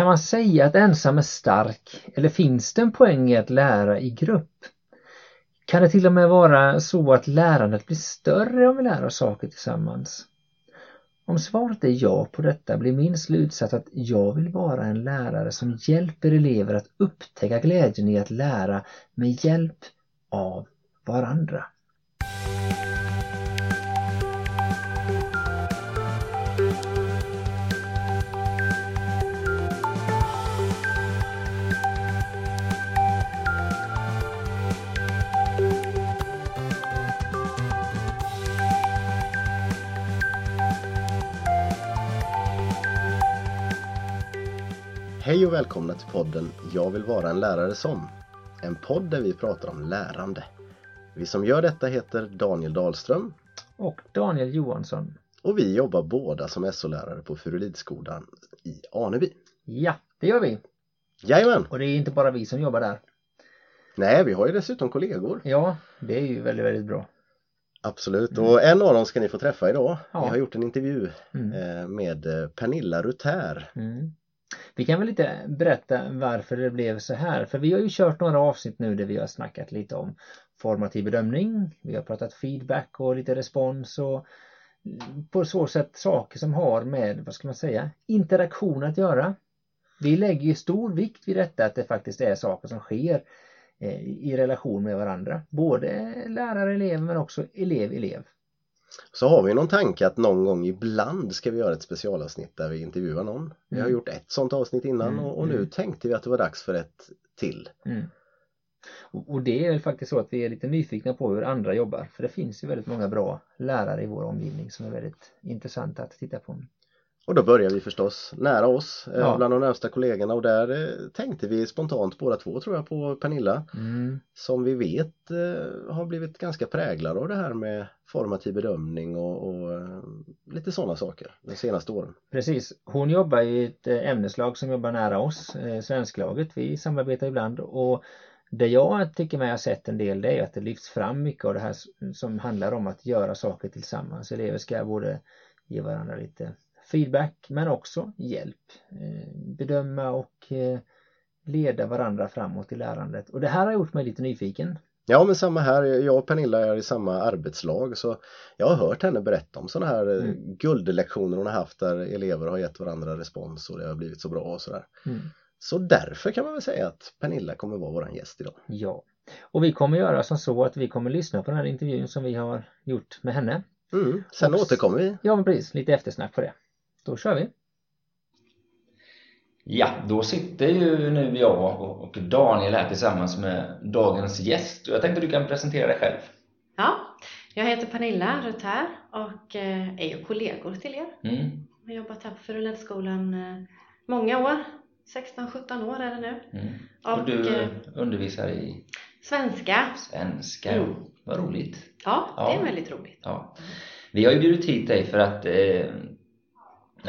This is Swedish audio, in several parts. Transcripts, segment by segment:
Kan man säga att ensam är stark eller finns det en poäng i att lära i grupp? Kan det till och med vara så att lärandet blir större om vi lär oss saker tillsammans? Om svaret är ja på detta blir min slutsats att jag vill vara en lärare som hjälper elever att upptäcka glädjen i att lära med hjälp av varandra. Hej och välkomna till podden Jag vill vara en lärare som. En podd där vi pratar om lärande. Vi som gör detta heter Daniel Dahlström Och Daniel Johansson. och vi jobbar båda som SO-lärare på Furulidsskolan i Aneby. Ja, det gör vi. Jajamän! Och det är inte bara vi som jobbar där. Nej, vi har ju dessutom kollegor. Ja, det är ju väldigt, väldigt bra. Absolut, och en av dem ska ni få träffa idag. Ja. Vi har gjort en intervju Mm. eh, med eh, Pernilla Rutär. Mm. Vi kan väl lite berätta varför det blev så här. För vi har ju kört några avsnitt nu där vi har snackat lite om formativ bedömning. Vi har pratat feedback och lite respons och på så sätt saker som har med, vad ska man säga, interaktion att göra. Vi lägger ju stor vikt vid detta att det faktiskt är saker som sker eh, i relation med varandra. Både lärare, elev men också elev, elev. Så har vi någon tanke att någon gång ibland ska vi göra ett specialavsnitt där vi intervjuar någon. Vi har Mm. gjort ett sånt avsnitt innan Mm, och, och nu mm. tänkte vi att det var dags för ett till. Mm. Och, det är faktiskt så att vi är lite nyfikna på hur andra jobbar. För det finns ju väldigt många bra lärare i vår omgivning som är väldigt intressanta att titta på. Och då börjar vi förstås nära oss, eh, Ja. bland de närmsta kollegorna och där eh, tänkte vi spontant båda två tror jag på Pernilla Mm. som vi vet eh, har blivit ganska präglad av det här med formativ bedömning och, och lite sådana saker de senaste åren. Precis, hon jobbar i ett ämneslag som jobbar nära oss, svensklaget. Vi samarbetar ibland och det jag tycker mig ha sett en del det är att det lyfts fram mycket av det här som handlar om att göra saker tillsammans. Elever ska både ge varandra lite feedback men också hjälp. Eh, bedöma och eh, leda varandra framåt i lärandet. Och det här har gjort mig lite nyfiken. Ja men samma här, jag och Pernilla är i samma arbetslag så jag har hört henne berätta om sådana här eh, Mm. guldlektioner hon har haft där elever har gett varandra respons och det har blivit så bra och sådär. Mm. Så därför kan man väl säga att Pernilla kommer vara våran gäst idag. Ja. Och vi kommer göra som så att vi kommer lyssna på den här intervjun som vi har gjort med henne. Mm. Sen Och- återkommer vi. Ja men precis, lite eftersnack på det. Då kör vi. Ja, då sitter ju nu jag och Daniel här tillsammans med dagens gäst. Och jag tänkte du kan presentera dig själv. Ja, jag heter Pernilla Rutär och eh, är ju kollegor till er. Mm. Jag har jobbat här på Furuledsskolan eh, många år. 16-17 år är det nu. Mm. Och, Och du eh, undervisar i Svenska. svenska. Mm. Vad roligt. Ja, det Ja. är väldigt roligt. Ja. Vi har ju bjudit hit dig för att eh,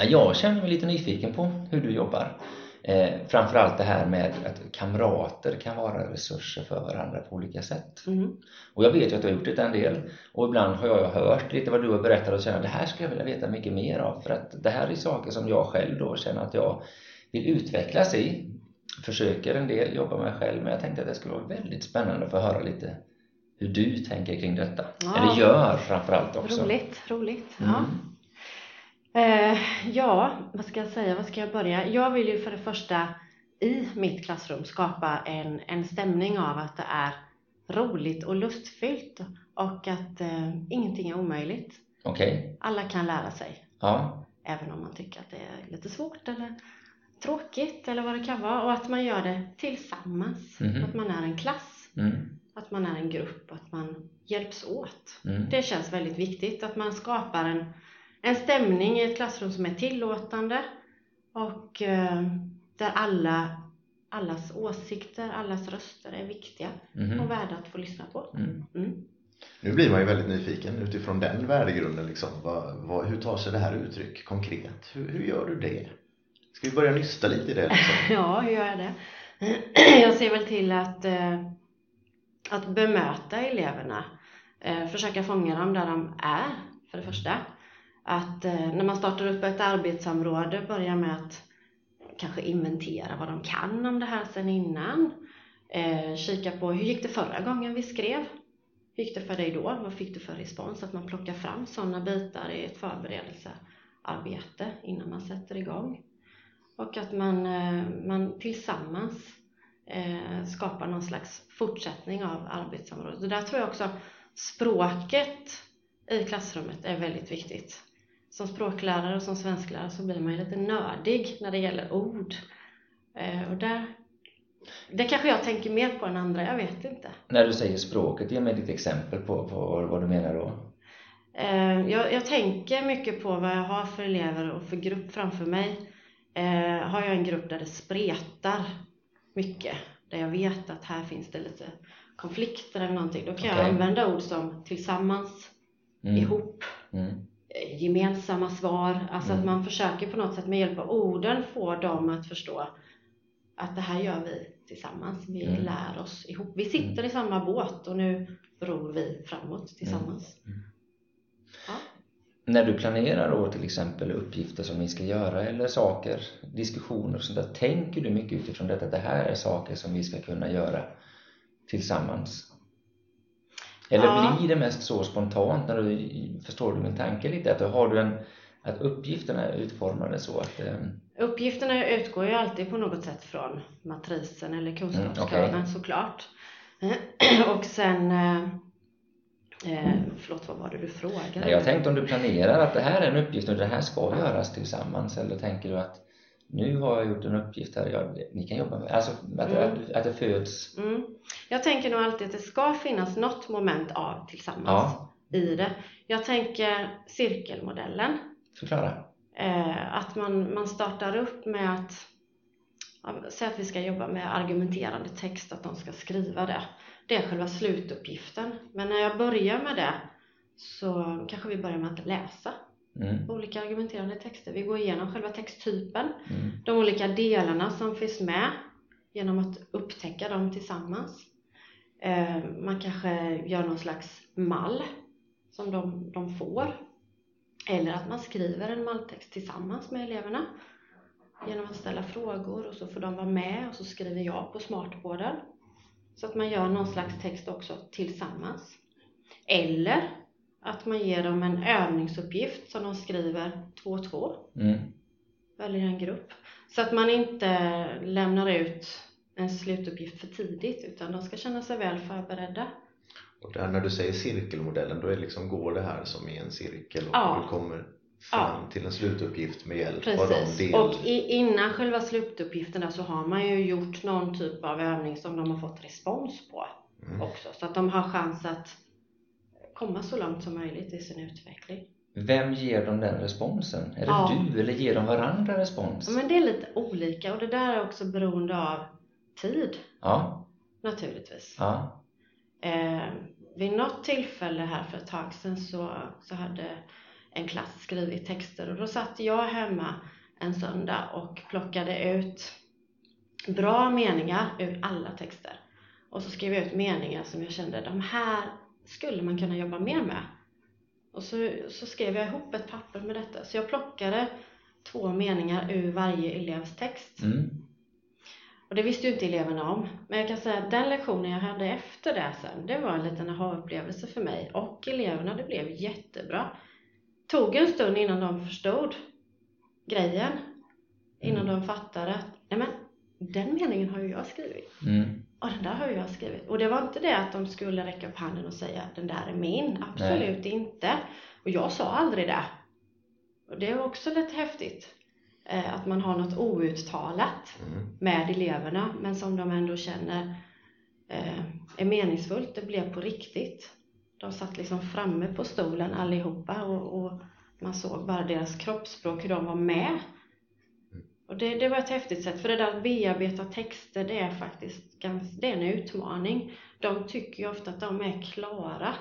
jag känner mig lite nyfiken på hur du jobbar. Eh, framförallt det här med att kamrater kan vara resurser för varandra på olika sätt. Mm. Och jag vet ju att du har gjort det en del och ibland har jag hört lite vad du har berättat och känner att det här skulle jag vilja veta mycket mer av för att det här är saker som jag själv då känner att jag vill utvecklas i. Försöker en del jobba med själv men jag tänkte att det skulle vara väldigt spännande att få höra lite hur du tänker kring detta. Ja. Eller gör framförallt också. Roligt, roligt. Mm. Ja. Eh, ja, vad ska jag säga? Vad ska jag börja? Jag vill ju för det första i mitt klassrum skapa en, en stämning av att det är roligt och lustfyllt och att eh, ingenting är omöjligt. Okej, Alla kan lära sig. ja. Även om man tycker att det är lite svårt eller tråkigt eller vad det kan vara. Och att man gör det tillsammans. Mhm. Att man är en klass, Mm. att man är en grupp, att man hjälps åt. Mm. Det känns väldigt viktigt att man skapar en, en stämning i ett klassrum som är tillåtande och eh, där alla, allas åsikter, allas röster är viktiga Mhm. och värda att få lyssna på. Mm. Mm. Nu blir man ju väldigt nyfiken utifrån den värdegrunden. Liksom. Vad, vad, hur tar sig det här uttryck konkret? Hur, hur gör du det? Ska vi börja nysta lite i det? Liksom? Ja, hur gör jag det? Jag ser väl till att, eh, att bemöta eleverna. Eh, försöka fånga dem där de är, för det första. Att eh, när man startar upp ett arbetsområde börja med att kanske inventera vad de kan om det här sen innan. Eh, kika på hur gick det förra gången vi skrev? Hur gick det för dig då? Vad fick du för respons? Att man plockar fram sådana bitar i ett förberedelsearbete innan man sätter igång. Och att man, eh, man tillsammans eh, skapar någon slags fortsättning av arbetsområdet. Och där tror jag också språket i klassrummet är väldigt viktigt. Som språklärare och som svensklärare så blir man ju lite nördig när det gäller ord. Eh, och där, det kanske jag tänker mer på än andra, jag vet inte. När du säger språket, ge mig lite exempel på, på vad du menar då. Eh, jag, jag, tänker mycket på vad jag har för elever och för grupp framför mig. Eh, har jag en grupp där det spretar mycket, där jag vet att här finns det lite konflikter eller någonting, då kan okay. jag använda ord som tillsammans, mm. ihop, mm. Gemensamma svar. Alltså mm. att man försöker på något sätt med hjälp av orden få dem att förstå att det här gör vi tillsammans. Vi mm. lär oss ihop. Vi sitter mm. i samma båt och nu ror vi framåt tillsammans. Mm. Ja. När du planerar då till exempel uppgifter som ni ska göra eller saker, diskussioner och sånt där, tänker du mycket utifrån detta att det här är saker som vi ska kunna göra tillsammans? Eller ja. blir det mest så spontant när du, förstår du min tanke lite? Att då har du en, att uppgifterna är utformade så att eh... Uppgifterna utgår ju alltid på något sätt från matrisen eller kunskapskraven mm, okay. såklart. och sen eh, eh, Förlåt, vad var det du frågade? Jag tänkte om du planerar att det här är en uppgift och det här ska göras tillsammans eller tänker du att nu har jag gjort en uppgift här, jag, ni kan jobba med, alltså att, mm. att, att det föds mm. Jag tänker nog alltid att det ska finnas något moment av tillsammans ja. i det. Jag tänker cirkelmodellen. Förklara. Eh, att man, man startar upp med att Säg att vi ska jobba med argumenterande text, att de ska skriva det. Det är själva slutuppgiften. Men när jag börjar med det så kanske vi börjar med att läsa mm. olika argumenterande texter. Vi går igenom själva texttypen, mm. de olika delarna som finns med genom att upptäcka dem tillsammans. Eh, man kanske gör någon slags mall som de, de får. Eller att man skriver en malltext tillsammans med eleverna genom att ställa frågor och så får de vara med och så skriver jag på smartboarden. Så att man gör någon slags text också tillsammans. Eller att man ger dem en övningsuppgift som de skriver två och två. Mm. Väljer en grupp. Så att man inte lämnar ut en slutuppgift för tidigt utan de ska känna sig väl förberedda. Och där när du säger cirkelmodellen då är liksom, går det här som i en cirkel och ja. du kommer fram ja. till en slutuppgift med hjälp Precis. av de del... och i, innan själva slutuppgiften så har man ju gjort någon typ av övning som de har fått respons på mm. också så att de har chans att komma så långt som möjligt i sin utveckling. Vem ger dem den responsen? Är det ja. du eller ger de varandra respons? Men det är lite olika och det där är också beroende av tid. Ja. Naturligtvis. Ja. Eh, vid något tillfälle här för ett tag sedan så, så hade en klass skrivit texter och då satt jag hemma en söndag och plockade ut bra meningar ur alla texter. Och så skrev jag ut meningar som jag kände, de här skulle man kunna jobba mer med. Och så, så skrev jag ihop ett papper med detta. Så jag plockade två meningar ur varje elevs text. Mm. Och det visste ju inte eleverna om. Men jag kan säga att den lektionen jag hade efter det sen, det var en liten aha-upplevelse för mig. Och eleverna, det blev jättebra. Tog en stund innan de förstod grejen. Innan mm. de fattade att, den meningen har ju jag skrivit. Mm. Och den där har ju jag skrivit. Och det var inte det att de skulle räcka upp handen och säga den där är min. Absolut nej. inte. Och jag sa aldrig det. Och det är också lite häftigt. Eh, att man har något outtalat mm. med eleverna men som de ändå känner eh, är meningsfullt. Det blev på riktigt. De satt liksom framme på stolen allihopa och, och man såg bara deras kroppsspråk, hur de var med. Och det, det var ett häftigt sätt, för det där att bearbeta texter, det är faktiskt ganska, det är en utmaning. De tycker ju ofta att de är klara.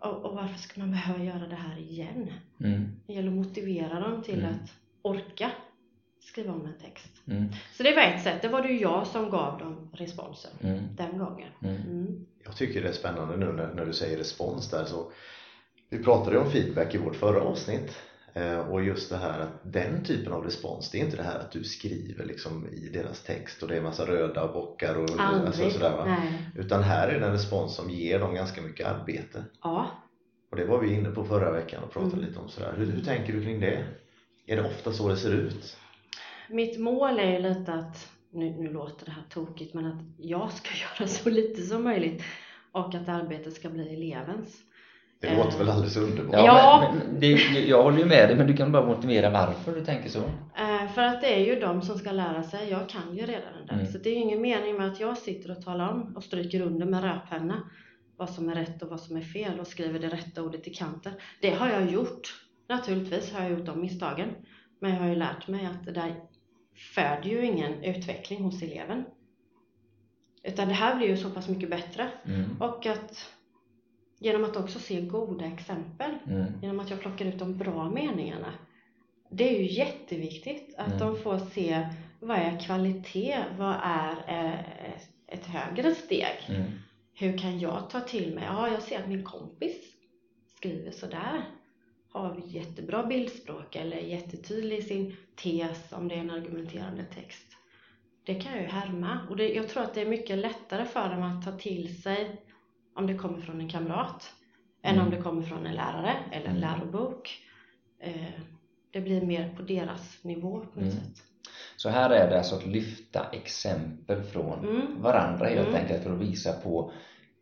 Och, och varför ska man behöva göra det här igen? Mm. Det gäller att motivera dem till mm. att orka skriva om en text. Mm. Så det var ett sätt, det var det ju jag som gav dem responsen mm. den gången. Mm. mm. Jag tycker det är spännande nu när, när du säger respons där så Vi pratade om feedback i vårt förra avsnitt Och just det här att den typen av respons, det är inte det här att du skriver liksom i deras text och det är massa röda bockar och Aldrig. alltså sådär. Nej. Utan här är det en respons som ger dem ganska mycket arbete. Ja. Och det var vi inne på förra veckan och pratade Mm. lite om sådär. Hur, hur tänker du kring det? Är det ofta så det ser ut? Mitt mål är ju lite att, nu, nu låter det här tokigt, men att jag ska göra så lite som möjligt och att arbetet ska bli elevens. Det låter väl alldeles underbart? Ja, Ja. Men, det, jag håller ju med dig men du kan bara motivera varför du tänker så. Eh, för att det är ju de som ska lära sig. Jag kan ju redan det där. Mm. Så det är ju ingen mening med att jag sitter och talar om och stryker under med rödpenna vad som är rätt och vad som är fel och skriver det rätta ordet i kanten. Det har jag gjort. Naturligtvis har jag gjort de misstagen. Men jag har ju lärt mig att det där föder ju ingen utveckling hos eleven. Utan det här blir ju så pass mycket bättre. Mm. Och att genom att också se goda exempel Mm. genom att jag plockar ut de bra meningarna. Det är ju jätteviktigt att Mm. de får se vad är kvalitet, vad är eh, ett högre steg. Mm. Hur kan jag ta till mig, ja jag ser att min kompis skriver sådär. Har jättebra bildspråk eller är jättetydlig i sin tes om det är en argumenterande text. Det kan jag ju härma och det, jag tror att det är mycket lättare för dem att ta till sig om det kommer från en kamrat än Mm. om det kommer från en lärare eller en Mm. lärobok. Eh, det blir mer på deras nivå på något Mm. sätt. Så här är det alltså att lyfta exempel från Mm. varandra helt Mm. enkelt för att visa på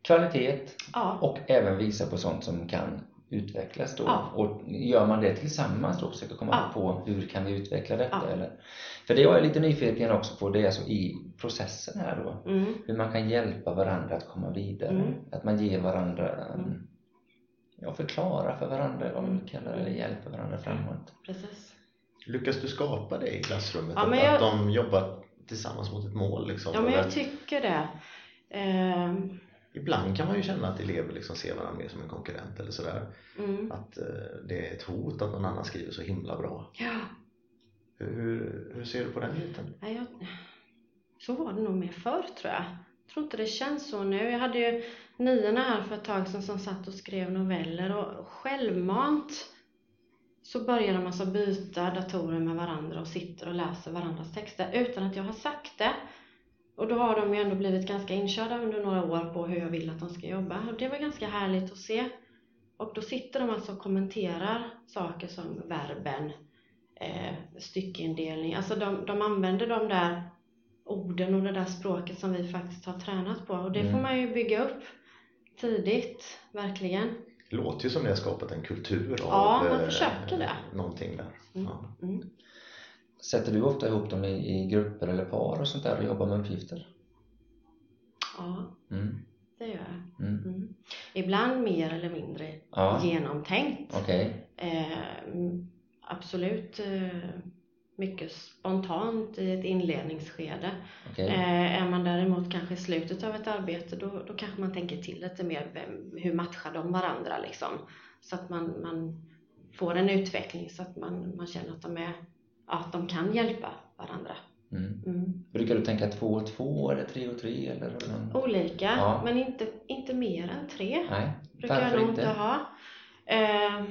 kvalitet Ja, och även visa på sånt som kan utvecklas då. Ja. Och gör man det tillsammans då, försöka komma Ja. på hur kan vi utveckla detta eller? För det jag är lite nyfiken också på det är alltså i processen här då. mm. Hur man kan hjälpa varandra att komma vidare. Mm. Att man ger varandra Mm. ja, förklara för varandra eller vad man Mm. kallar det, eller hjälpa varandra framåt. precis. Lyckas du skapa det i klassrummet? Ja, att, jag- att de jobbar tillsammans mot ett mål liksom? Ja, men Eller- jag tycker det. Ehm, Ibland kan man ju känna att elever liksom ser varandra mer som en konkurrent eller sådär. mm. Att eh, det är ett hot att någon annan skriver så himla bra. Ja, hur, hur, ser du på den biten? jag, så var det nog mer förr tror jag. Jag tror inte det känns så nu. Jag hade ju niorna här för ett tag sedan som satt och skrev noveller och självmant så börjar de alltså byta datorer med varandra och sitter och läser varandras texter utan att jag har sagt det. Och då har de ju ändå blivit ganska inkörda under några år på hur jag vill att de ska jobba. Och det var ganska härligt att se. Och då sitter de alltså och kommenterar saker som verben, eh, styckindelning. Alltså de, de använder de där orden och det där språket som vi faktiskt har tränat på. Och det får Mm. man ju bygga upp tidigt, verkligen. Det låter ju som ni har skapat en kultur av Ja, man eh, försöker det. någonting där. Mm. Ja. Mm. Sätter du ofta ihop dem i, i grupper eller par och sånt där och jobbar med uppgifter? Ja, Mm. det gör jag. Mm. Mm. Ibland mer eller mindre Ja, genomtänkt. okej. Eh, absolut eh, mycket spontant i ett inledningsskede. okej. Eh, är man däremot kanske i slutet av ett arbete då, då kanske man tänker till lite mer. Vem, hur matchar de varandra liksom? Så att man, man får en utveckling så att man, man känner att de, är, ja, att de kan hjälpa varandra. Mm. Mm. Brukar du tänka två och två eller tre och tre eller? någon- Olika, Ja. men inte, inte mer än tre. Nej, brukar jag varför nog inte? inte ha. Eh,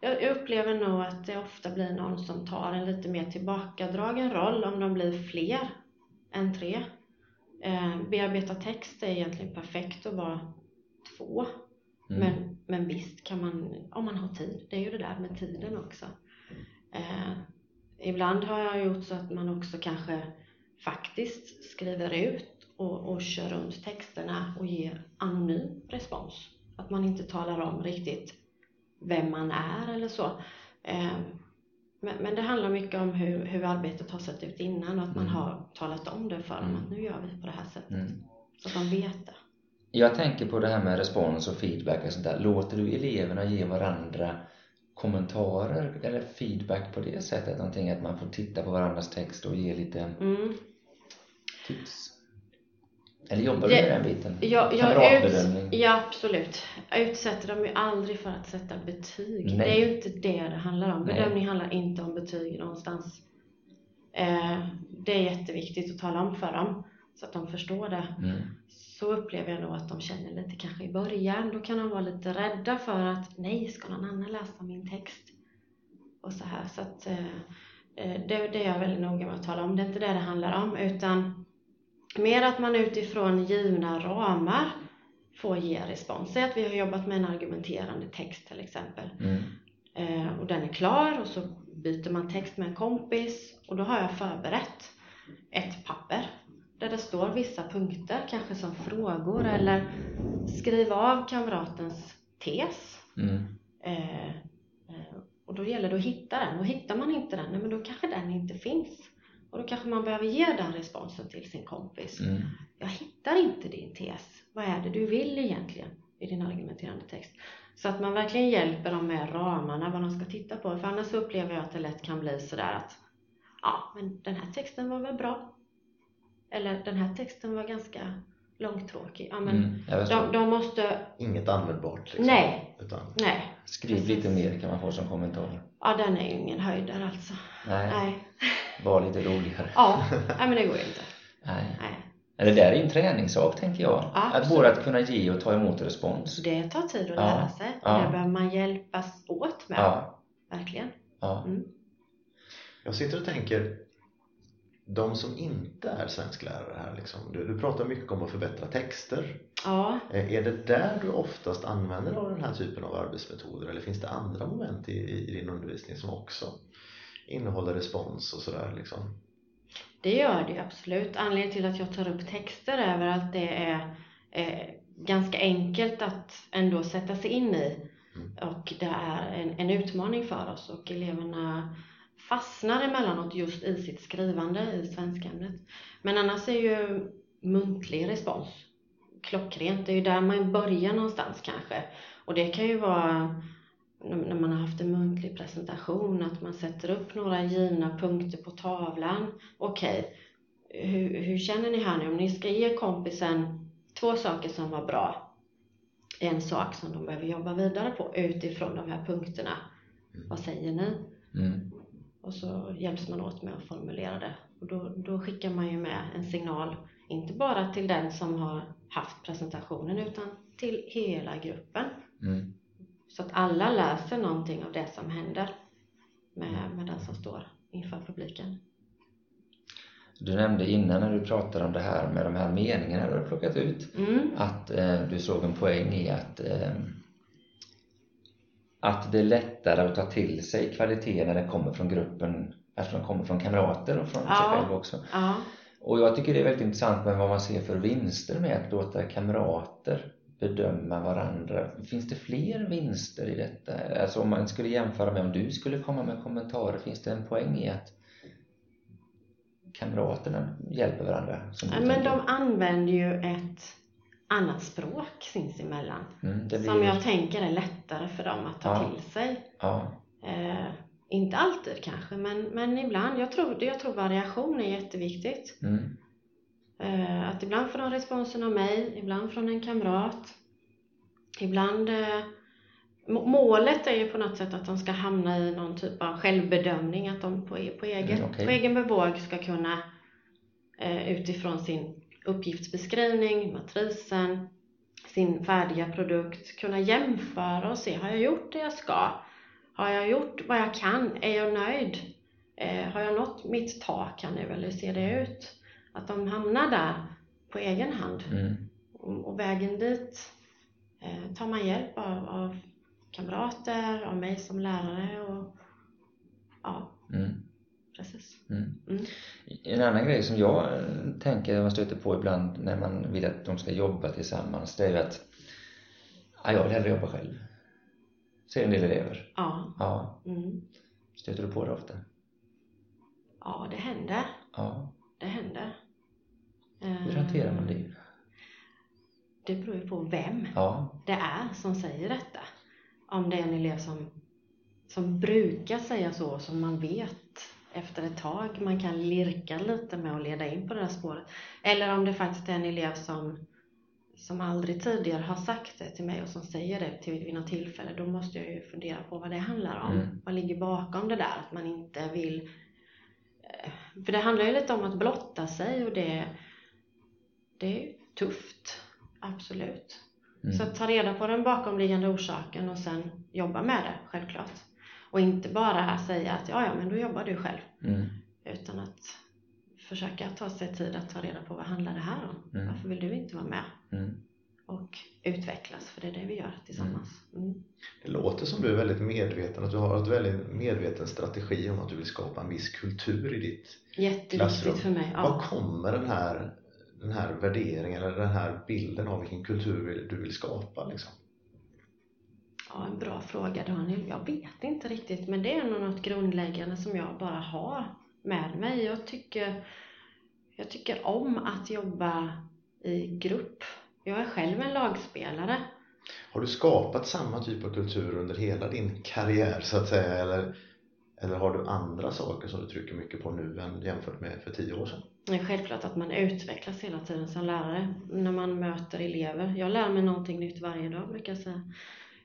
jag, upplever nog att det ofta blir någon som tar en lite mer tillbakadragen roll om de blir fler än tre. Eh, bearbeta text är egentligen perfekt att vara två. Mm. Men, men visst kan man, om man har tid, det är ju det där med tiden också. Eh, ibland har jag gjort så att man också kanske faktiskt skriver ut och, och kör runt texterna och ger anonym respons. Att man inte talar om riktigt vem man är eller så. Eh, men, men det handlar mycket om hur, hur arbetet har sett ut innan och att man Mm. har talat om det för dem att nu gör vi på det här sättet. Mm. Så att de vet det. Jag tänker på det här med respons och feedback och sånt där. Låter du eleverna ge varandra kommentarer eller feedback på det sättet? Någonting att man får titta på varandras text och ge lite Mm. tips? Eller jobbar du med den biten? Jag, jag ut, ja, absolut. Jag utsätter dem ju aldrig för att sätta betyg. Nej. Det är ju inte det det handlar om. Nej. Bedömning handlar inte om betyg någonstans. Eh, det är jätteviktigt att tala om för dem så att de förstår det. Mm. Så upplever jag nog att de känner lite kanske i början. Då kan de vara lite rädda för att nej, ska någon annan läsa min text? och så här. Så att, eh, eh, det, det är jag väldigt noga med att tala om. Det är inte det det handlar om utan mer att man utifrån givna ramar får ge respons. Säg att vi har jobbat med en argumenterande text till exempel. Mm. Eh, och den är klar och så byter man text med en kompis och då har jag förberett ett papper där det står vissa punkter, kanske som frågor eller skriva av kamratens tes. Mm. Eh, eh, och då gäller det att hitta den och hittar man inte den, nej, men då kanske den inte finns. Och då kanske man behöver ge den responsen till sin kompis. Mm. Jag hittar inte din tes. Vad är det du vill egentligen i din argumenterande text? Så att man verkligen hjälper dem med ramarna, vad de ska titta på. För annars upplever jag att det lätt kan bli sådär att ja, men den här texten var väl bra. Eller den här texten var ganska långtråkig. Ja, men Mm. De, de måste, Inget användbart liksom. Nej. Utan, nej. Skriv Precis. lite mer kan man få som kommentar. Ja, den är ju ingen höjdare alltså. Nej, Nej. Var lite roligare. Ja, nej men det går ju inte. Nej. Nej. Det där är ju en träningssak tänker jag. Ja, att både att kunna ge och ta emot respons. Så det tar tid att Ja, lära sig. Och ja. det behöver man hjälpas åt med. Ja, Verkligen. ja. Mm. Jag sitter och tänker, de som inte är svensklärare här liksom, du, du pratar mycket om att förbättra texter. Ja, Eh, Är det där du oftast använder av den här typen av arbetsmetoder eller finns det andra moment i, i din undervisning som också innehåller respons och sådär liksom? det gör det absolut. Anledningen till att jag tar upp texter är väl att det är eh, ganska enkelt att ändå sätta sig in i. Mm. Och det är en, en utmaning för oss och eleverna fastnar emellanåt just i sitt skrivande i svenskämnet. Men annars är ju muntlig respons klockrent. Det är ju där man börjar någonstans kanske. Och det kan ju vara när man har haft en muntlig presentation, att man sätter upp några givna punkter på tavlan. Okej, hur, hur känner ni här nu? Om ni ska ge kompisen två saker som var bra, en sak som de behöver jobba vidare på utifrån de här punkterna. Vad säger ni? Mm. Och så hjälps man åt med att formulera det. Och då, då skickar man ju med en signal, inte bara till den som har haft presentationen utan till hela gruppen. Mm. Så att alla läser någonting av det som händer med, med den som står inför publiken. Du nämnde innan när du pratade om det här med de här meningarna du har plockat ut Mm. att eh, du såg en poäng i att eh, att det är lättare att ta till sig kvalitet när det kommer från gruppen, alltså det kommer från kamrater och från sig Ja. själv också. Ja, Och jag tycker det är väldigt intressant med vad man ser för vinster med att låta kamrater bedöma varandra. Finns det fler vinster i detta? Alltså om man skulle jämföra med om du skulle komma med kommentarer, finns det en poäng i att kamraterna hjälper varandra? Du men de använder ju ett annat språk sinsemellan mm, blir... som jag tänker är lättare för dem att ta Ja. till sig. Ja, Eh, inte alltid kanske, men, men ibland. Jag tror, jag tror variation är jätteviktigt. mm, att ibland får de responsen av mig, ibland från en kamrat. Ibland... Eh, må- målet är ju på något sätt att de ska hamna i någon typ av självbedömning, att de på, e- på, eget, Mm, okej. på egen bevåg ska kunna eh, utifrån sin uppgiftsbeskrivning, matrisen, sin färdiga produkt kunna jämföra och se, har jag gjort det jag ska? Har jag gjort vad jag kan? Är jag nöjd? Eh, har jag nått mitt tak här nu eller hur ser det ut? Att de hamnar där på egen hand. mm, Och, och vägen dit eh, tar man hjälp av, av kamrater, av mig som lärare och ja, mm, precis. mm. Mm. En annan grej som jag eh, tänker man stöter på ibland när man vill att de ska jobba tillsammans det är ju att ja, jag vill hellre jobba själv. Säger en del elever. Ja, Ja, mm. stöter du på det ofta? ja, det händer. Ja, Det händer. Hur Eh, hanterar man det? Det beror ju på vem Ja, det är som säger detta. Om det är en elev som, som brukar säga så, som man vet efter ett tag, man kan lirka lite med att leda in på det där spåret. Eller om det faktiskt är en elev som, som aldrig tidigare har sagt det till mig och som säger det till vid något tillfälle, då måste jag ju fundera på vad det handlar om. Mm. Vad ligger bakom det där, att man inte vill... eh, För det handlar ju lite om att blotta sig och det, det är tufft, absolut. mm. Så ta reda på den bakomliggande orsaken och sen jobba med det, självklart. Och inte bara säga att ja, ja, men då jobbar du själv. Mm. Utan att försöka ta sig tid att ta reda på vad handlar det här om? Mm. Varför vill du inte vara med? Mm. Och utvecklas, för det är det vi gör tillsammans. Mm. Det låter som du är väldigt medveten, att du har ett väldigt medveten strategi om att du vill skapa en viss kultur i ditt Jätteviktigt klassrum. för mig. Var Ja. kommer den här, den här värderingen eller den här bilden av vilken kultur du vill skapa liksom? ja, en bra fråga Daniel. Jag vet inte riktigt, men det är nog något grundläggande som jag bara har med mig. Jag tycker, jag tycker om att jobba i grupp. Jag är själv en lagspelare. Har du skapat samma typ av kultur under hela din karriär så att säga eller, eller har du andra saker som du trycker mycket på nu än jämfört med för tio år sedan? Det är självklart att man utvecklas hela tiden som lärare när man möter elever. Jag lär mig någonting nytt varje dag brukar jag säga.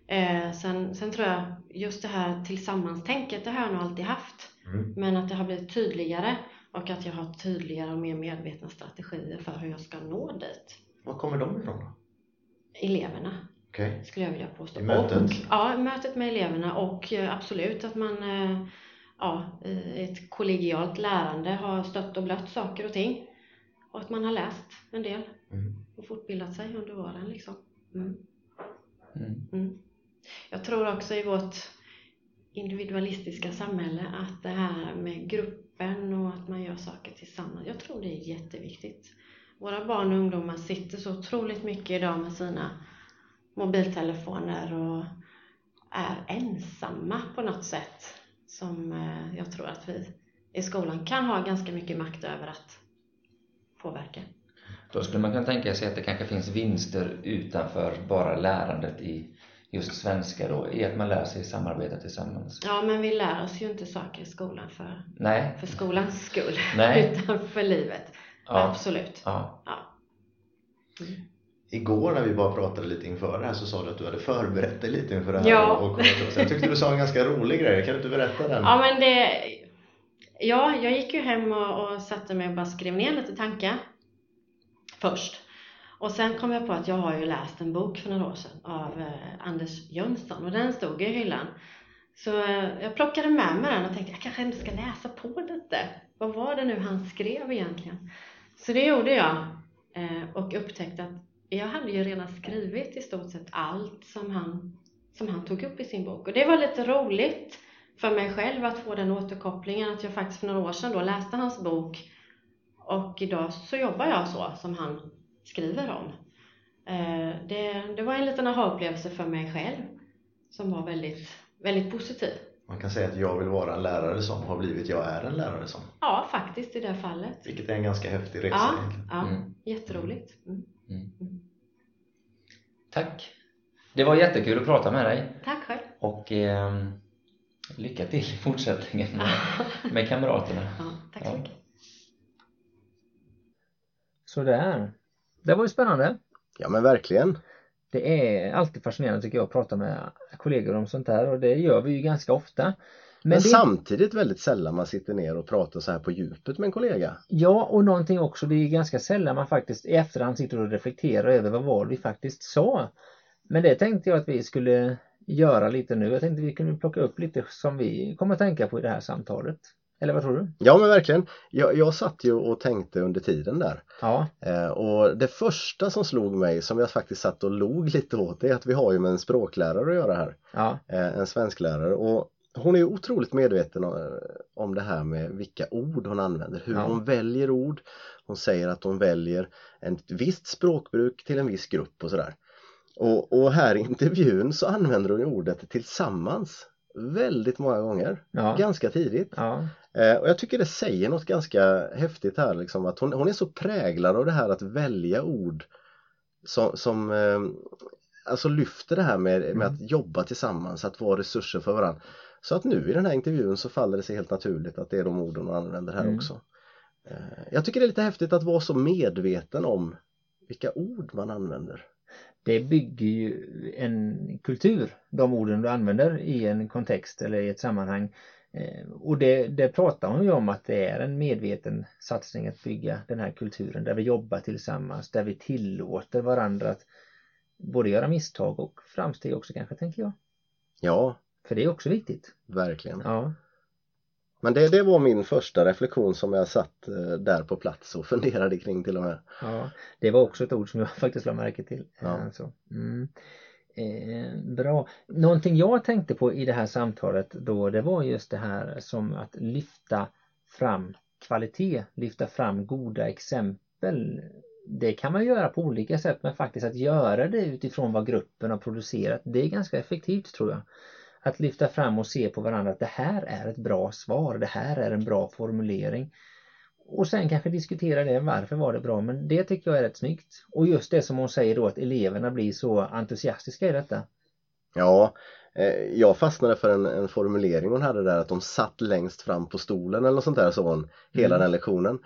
Eh, sen, sen tror jag just det här tillsammans-tänket, det har jag nog alltid haft. Mm. Men att det har blivit tydligare och att jag har tydligare och mer medvetna strategier för hur jag ska nå dit. Var kommer de ifrån då? Eleverna Okej, skulle jag vilja påstå. I mötet? Och, ja, mötet med eleverna och eh, absolut att man eh, ja, ett kollegialt lärande har stött och blött saker och ting. Och att man har läst en del mm. och fortbildat sig under åren liksom. Mm. Mm. Mm. Jag tror också i vårt individualistiska samhälle att det här med gruppen och att man gör saker tillsammans, jag tror det är jätteviktigt. Våra barn och ungdomar sitter så otroligt mycket idag med sina mobiltelefoner och är ensamma på något sätt som eh, jag tror att vi i skolan kan ha ganska mycket makt över att påverka. Då skulle man kunna tänka sig att det kanske finns vinster utanför bara lärandet i just svenska då, i att man lär sig samarbeta tillsammans. Ja, men vi lär oss ju inte saker i skolan för, Nej. för skolans skull, Nej. utan för livet. Ja. Absolut. Ja. Ja. Igår när vi bara pratade lite inför det här så sa du att du hade förberett dig lite inför det här Ja. och, och jag tyckte du sa en ganska rolig grej, kan du inte berätta den? ja, men det... Ja, jag gick ju hem och, och satte mig och bara skrev ner lite tankar först. Och sen kom jag på att jag har ju läst en bok för några år sedan av eh, Anders Jönsson och den stod i hyllan. Så eh, jag plockade med mig den och tänkte jag kanske ändå ska läsa på lite. Vad var det nu han skrev egentligen? Så det gjorde jag eh, och upptäckte att jag hade ju redan skrivit i stort sett allt som han, som han tog upp i sin bok. Och det var lite roligt för mig själv att få den återkopplingen att jag faktiskt för några år sedan då läste hans bok och idag så jobbar jag så som han skriver om. Eh, Det, det var en liten aha-upplevelse för mig själv som var väldigt, väldigt positiv. Man kan säga att jag vill vara en lärare som har blivit jag är en lärare som. Ja, faktiskt i det fallet. Vilket är en ganska häftig resa Ja, ja Mm. jätteroligt. Mm. Tack. Det var jättekul att prata med dig Tack själv. och ehm, lycka till i fortsättningen med, med kamraterna. Ja, tack så Ja. mycket. Sådär. Det var ju spännande. Ja men verkligen. Det är alltid fascinerande tycker jag att prata med kollegor om sånt här och det gör vi ju ganska ofta. Men, Men det, samtidigt väldigt sällan man sitter ner och pratar så här på djupet med en kollega. ja och någonting också, det är ganska sällan man faktiskt i efterhand sitter och reflekterar över vad var det vi faktiskt sa. Men det tänkte jag att vi skulle göra lite nu. Jag tänkte vi kunde plocka upp lite som vi kommer att tänka på i det här samtalet. Eller vad tror du? Ja men verkligen. Jag, jag satt ju och tänkte under tiden där. Ja, Eh, och det första som slog mig som jag faktiskt satt och log lite åt det är att vi har ju med en språklärare att göra här. ja, Eh, en svensklärare och hon är otroligt medveten om, det här med vilka ord hon använder, hur Ja. hon väljer ord. Hon säger att hon väljer ett visst språkbruk till en viss grupp och sådär. Och, och här i intervjun så använder hon ordet tillsammans väldigt många gånger, ja, ganska tidigt. ja, Eh, och jag tycker det säger något ganska häftigt här liksom att hon, hon är så präglad av det här att välja ord som, som eh, alltså lyfter det här med, med att jobba tillsammans, att vara resurser för varandra. Så att nu i den här intervjun så faller det sig helt naturligt att det är de orden hon använder här Mm. också. Eh, jag tycker det är lite häftigt att vara så medveten om vilka ord man använder. det bygger ju en kultur, de orden du använder i en kontext eller i ett sammanhang. Eh, Och det, det pratar hon ju om att det är en medveten satsning att bygga den här kulturen där vi jobbar tillsammans, där vi tillåter varandra att både göra misstag och framsteg också kanske, tänker jag. Ja, För det är också viktigt. Verkligen. Ja. Men det, det var min första reflektion som jag satt eh, där på plats och funderade kring till och med. Ja, det var också ett ord som jag faktiskt lade märke till. Ja. Alltså. Mm. Eh, bra. Någonting jag tänkte på i det här samtalet då det var just det här som att lyfta fram kvalitet, lyfta fram goda exempel. Det kan man göra på olika sätt men faktiskt att göra det utifrån vad gruppen har producerat det är ganska effektivt tror jag. Att lyfta fram och se på varandra att det här är ett bra svar, det här är en bra formulering och sen kanske diskutera det, varför var det bra? Men det tycker jag är rätt snyggt. Och just det som hon säger då att eleverna blir så entusiastiska i detta. Ja, eh, jag fastnade för en, en formulering hon hade där att de satt längst fram på stolen eller något sånt där sa hon hela Mm. den lektionen.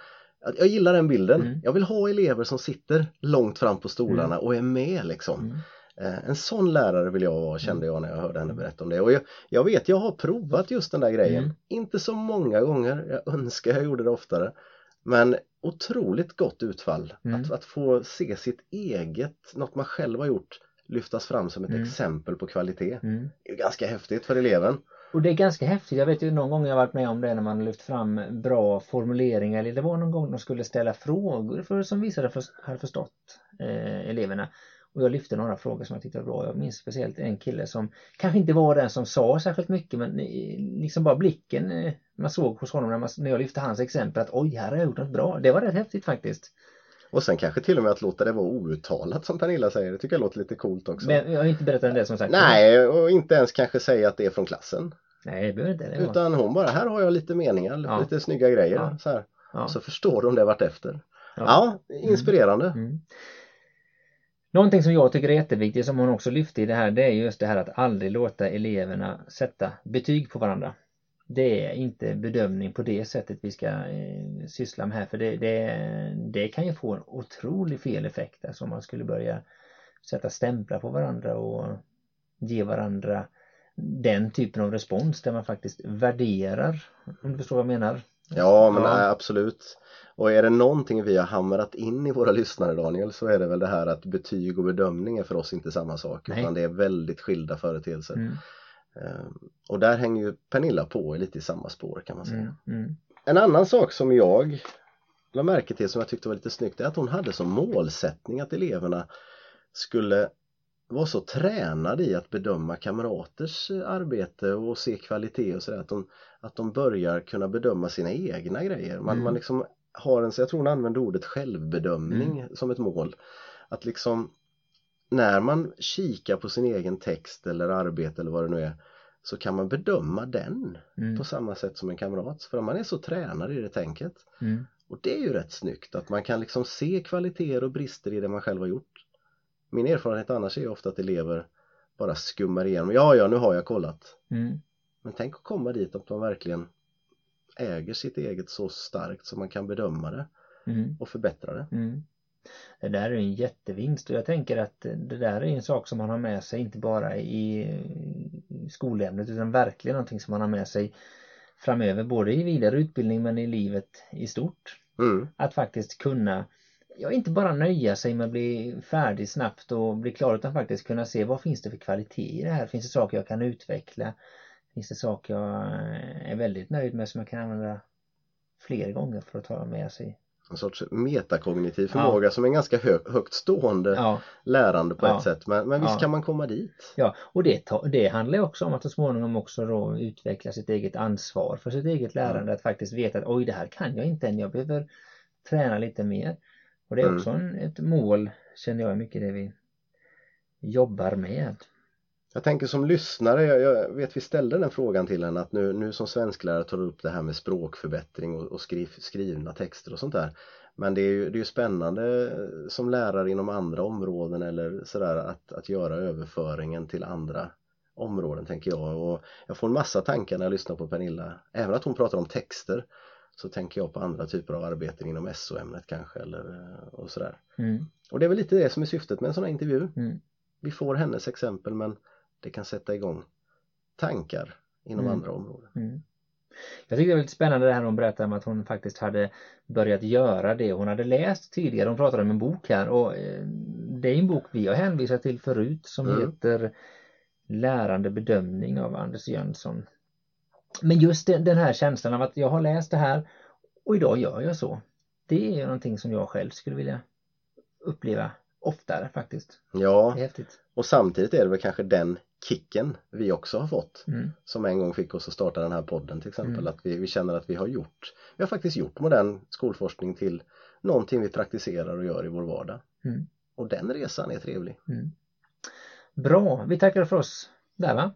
Jag gillar den bilden. Mm. Jag vill ha elever som sitter långt fram på stolarna och är med liksom. Mm. Eh, En sån lärare vill jag vara kände jag när jag hörde henne berätta om det och jag, jag vet jag har provat just den där grejen Mm. inte så många gånger, jag önskar jag gjorde det oftare men otroligt gott utfall Mm. att, att få se sitt eget, något man själv har gjort lyftas fram som ett Mm. exempel på kvalitet Mm. det är ganska häftigt för eleven Och det är ganska häftigt. Jag vet ju någon gång jag varit med om det när man lyft fram bra formuleringar. Eller det var någon gång de skulle ställa frågor för som visade för, hade förstått eh, eleverna. Och jag lyfte några frågor som jag tyckte var bra. Jag minns speciellt en kille som kanske inte var den som sa särskilt mycket men eh, liksom bara blicken eh, man såg hos honom när, man, när jag lyfte hans exempel att oj, här har jag gjort något bra. Det var rätt häftigt faktiskt. och sen kanske till och med att låta det vara outtalat som Pernilla säger, det tycker jag låter lite coolt också Men jag har inte berättat om det som sagt. Nej, och inte ens kanske säga att det är från klassen Nej, det behöver inte det utan hon bara, här har jag lite meningar, Ja. lite snygga grejer Ja. så här. Ja. så förstår de det vart efter Ja. ja, inspirerande Mm. Någonting som jag tycker är jätteviktigt som hon också lyfte i det här det är just det här att aldrig låta eleverna sätta betyg på varandra. Det är inte bedömning på det sättet vi ska eh, syssla med här för det, det, det kan ju få en otrolig fel effekt alltså om man skulle börja sätta stämplar på varandra och ge varandra den typen av respons där man faktiskt värderar om du förstår vad jag menar. Ja men Ja. nej, absolut. Och är det någonting vi har hamrat in i våra lyssnare Daniel så är det väl det här att betyg och bedömning är för oss inte samma sak Nej. utan det är väldigt skilda företeelser. Mm, Ehm, och där hänger ju Pernilla på lite i samma spår kan man säga. Mm, mm, En annan sak som jag la märke till som jag tyckte var lite snyggt är att hon hade som målsättning att eleverna skulle vara så tränade i att bedöma kamraters arbete och se kvalitet och sådär att de, att de börjar kunna bedöma sina egna grejer. Man, Mm. man liksom har en, jag tror hon använde ordet självbedömning som ett mål. Att liksom när man kikar på sin egen text eller arbete eller vad det nu är så kan man bedöma den mm, på samma sätt som en kamrat för man är så tränad i det tänket. mm. Och det är ju rätt snyggt att man kan liksom se kvaliteter och brister i det man själv har gjort. Min erfarenhet annars är ju ofta att elever bara skummar igenom. Ja, ja, nu har jag kollat. Mm. Men tänk att komma dit att man verkligen äger sitt eget så starkt så man kan bedöma det Mm. och förbättra det. Mm. Det där är en jättevinst och jag tänker att det där är en sak som man har med sig inte bara i skolämnet utan verkligen någonting som man har med sig framöver både i vidare utbildning men i livet i stort. Mm. Att faktiskt kunna ja, inte bara nöja sig med att bli färdig snabbt och bli klar utan faktiskt kunna se vad finns det för kvalitet i det här? Finns det saker jag kan utveckla? Finns det saker jag är väldigt nöjd med som jag kan använda fler gånger för att ta med sig? En sorts metakognitiv förmåga som är ganska hö högt stående Ja, lärande på Ja. ett sätt. Men, men visst Ja. kan man komma dit? Ja, och det, det handlar också om att så småningom också då utveckla sitt eget ansvar för sitt eget lärande. Att faktiskt veta att oj, det här kan jag inte än, jag behöver träna lite mer. Och det är Mm. också en, ett mål, känner jag, mycket det vi jobbar med. Jag tänker som lyssnare, jag, jag vet vi ställde den frågan till henne att nu, nu som svensklärare tar du upp det här med språkförbättring och, och skriv, skrivna texter och sånt där. Men det är ju, det är ju spännande som lärare inom andra områden eller sådär att, att göra överföringen till andra områden tänker jag och jag får en massa tankar när jag lyssnar på Pernilla. Även att hon pratar om texter så tänker jag på andra typer av arbeten inom SO-ämnet kanske eller eh, och sådär. Mm, Och det är väl lite det som är syftet med en sån här intervju mm, vi får hennes exempel men det kan sätta igång tankar inom Mm. andra områden. mm. Jag tycker det är lite spännande det här hon berättade om att hon faktiskt hade börjat göra det hon hade läst tidigare. Hon pratade om en bok här och eh, det är en bok vi har hänvisat till förut som Mm. heter Lärande bedömning av Anders Jönsson. Men just den, här känslan av att jag har läst det här och idag gör jag så. Det är någonting som jag själv skulle vilja uppleva oftare faktiskt. Ja, och samtidigt är det väl kanske den kicken vi också har fått Mm. som en gång fick oss att starta den här podden till exempel Mm. att vi, vi känner att vi har gjort vi har faktiskt gjort modern skolforskning till någonting vi praktiserar och gör i vår vardag Mm. och den resan är trevlig Mm. Bra, vi tackar för oss där va?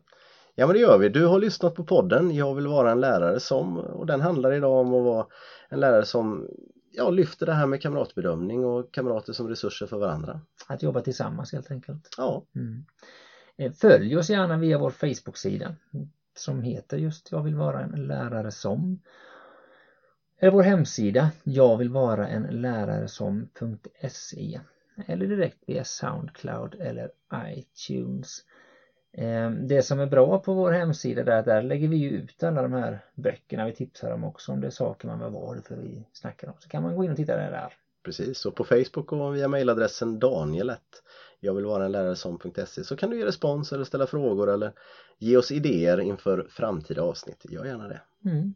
Ja men det gör vi, du har lyssnat på podden Jag vill vara en lärare som och den handlar idag om att vara en lärare som ja, lyfter det här med kamratbedömning och kamrater som resurser för varandra Att jobba tillsammans helt enkelt. Ja, Mm. Eh, följ oss gärna via vår Facebook-sida som heter just Jag vill vara en lärare som. Eller vår hemsida Jag vill vara en lärare som.se eller direkt via Soundcloud eller iTunes. Eh, det som är bra på vår hemsida är att där lägger vi ut alla de här böckerna vi tipsar om också om det är saker man vill vara för vi snackar om så kan man gå in och titta där precis och på Facebook och via mejladressen Daniel jag vill vara en lärare som.se så kan du ge respons eller ställa frågor eller ge oss idéer inför framtida avsnitt. Gör gärna det. Mm.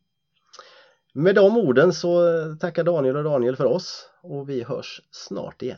Med de orden så tackar Daniel och Daniel för oss och vi hörs snart igen.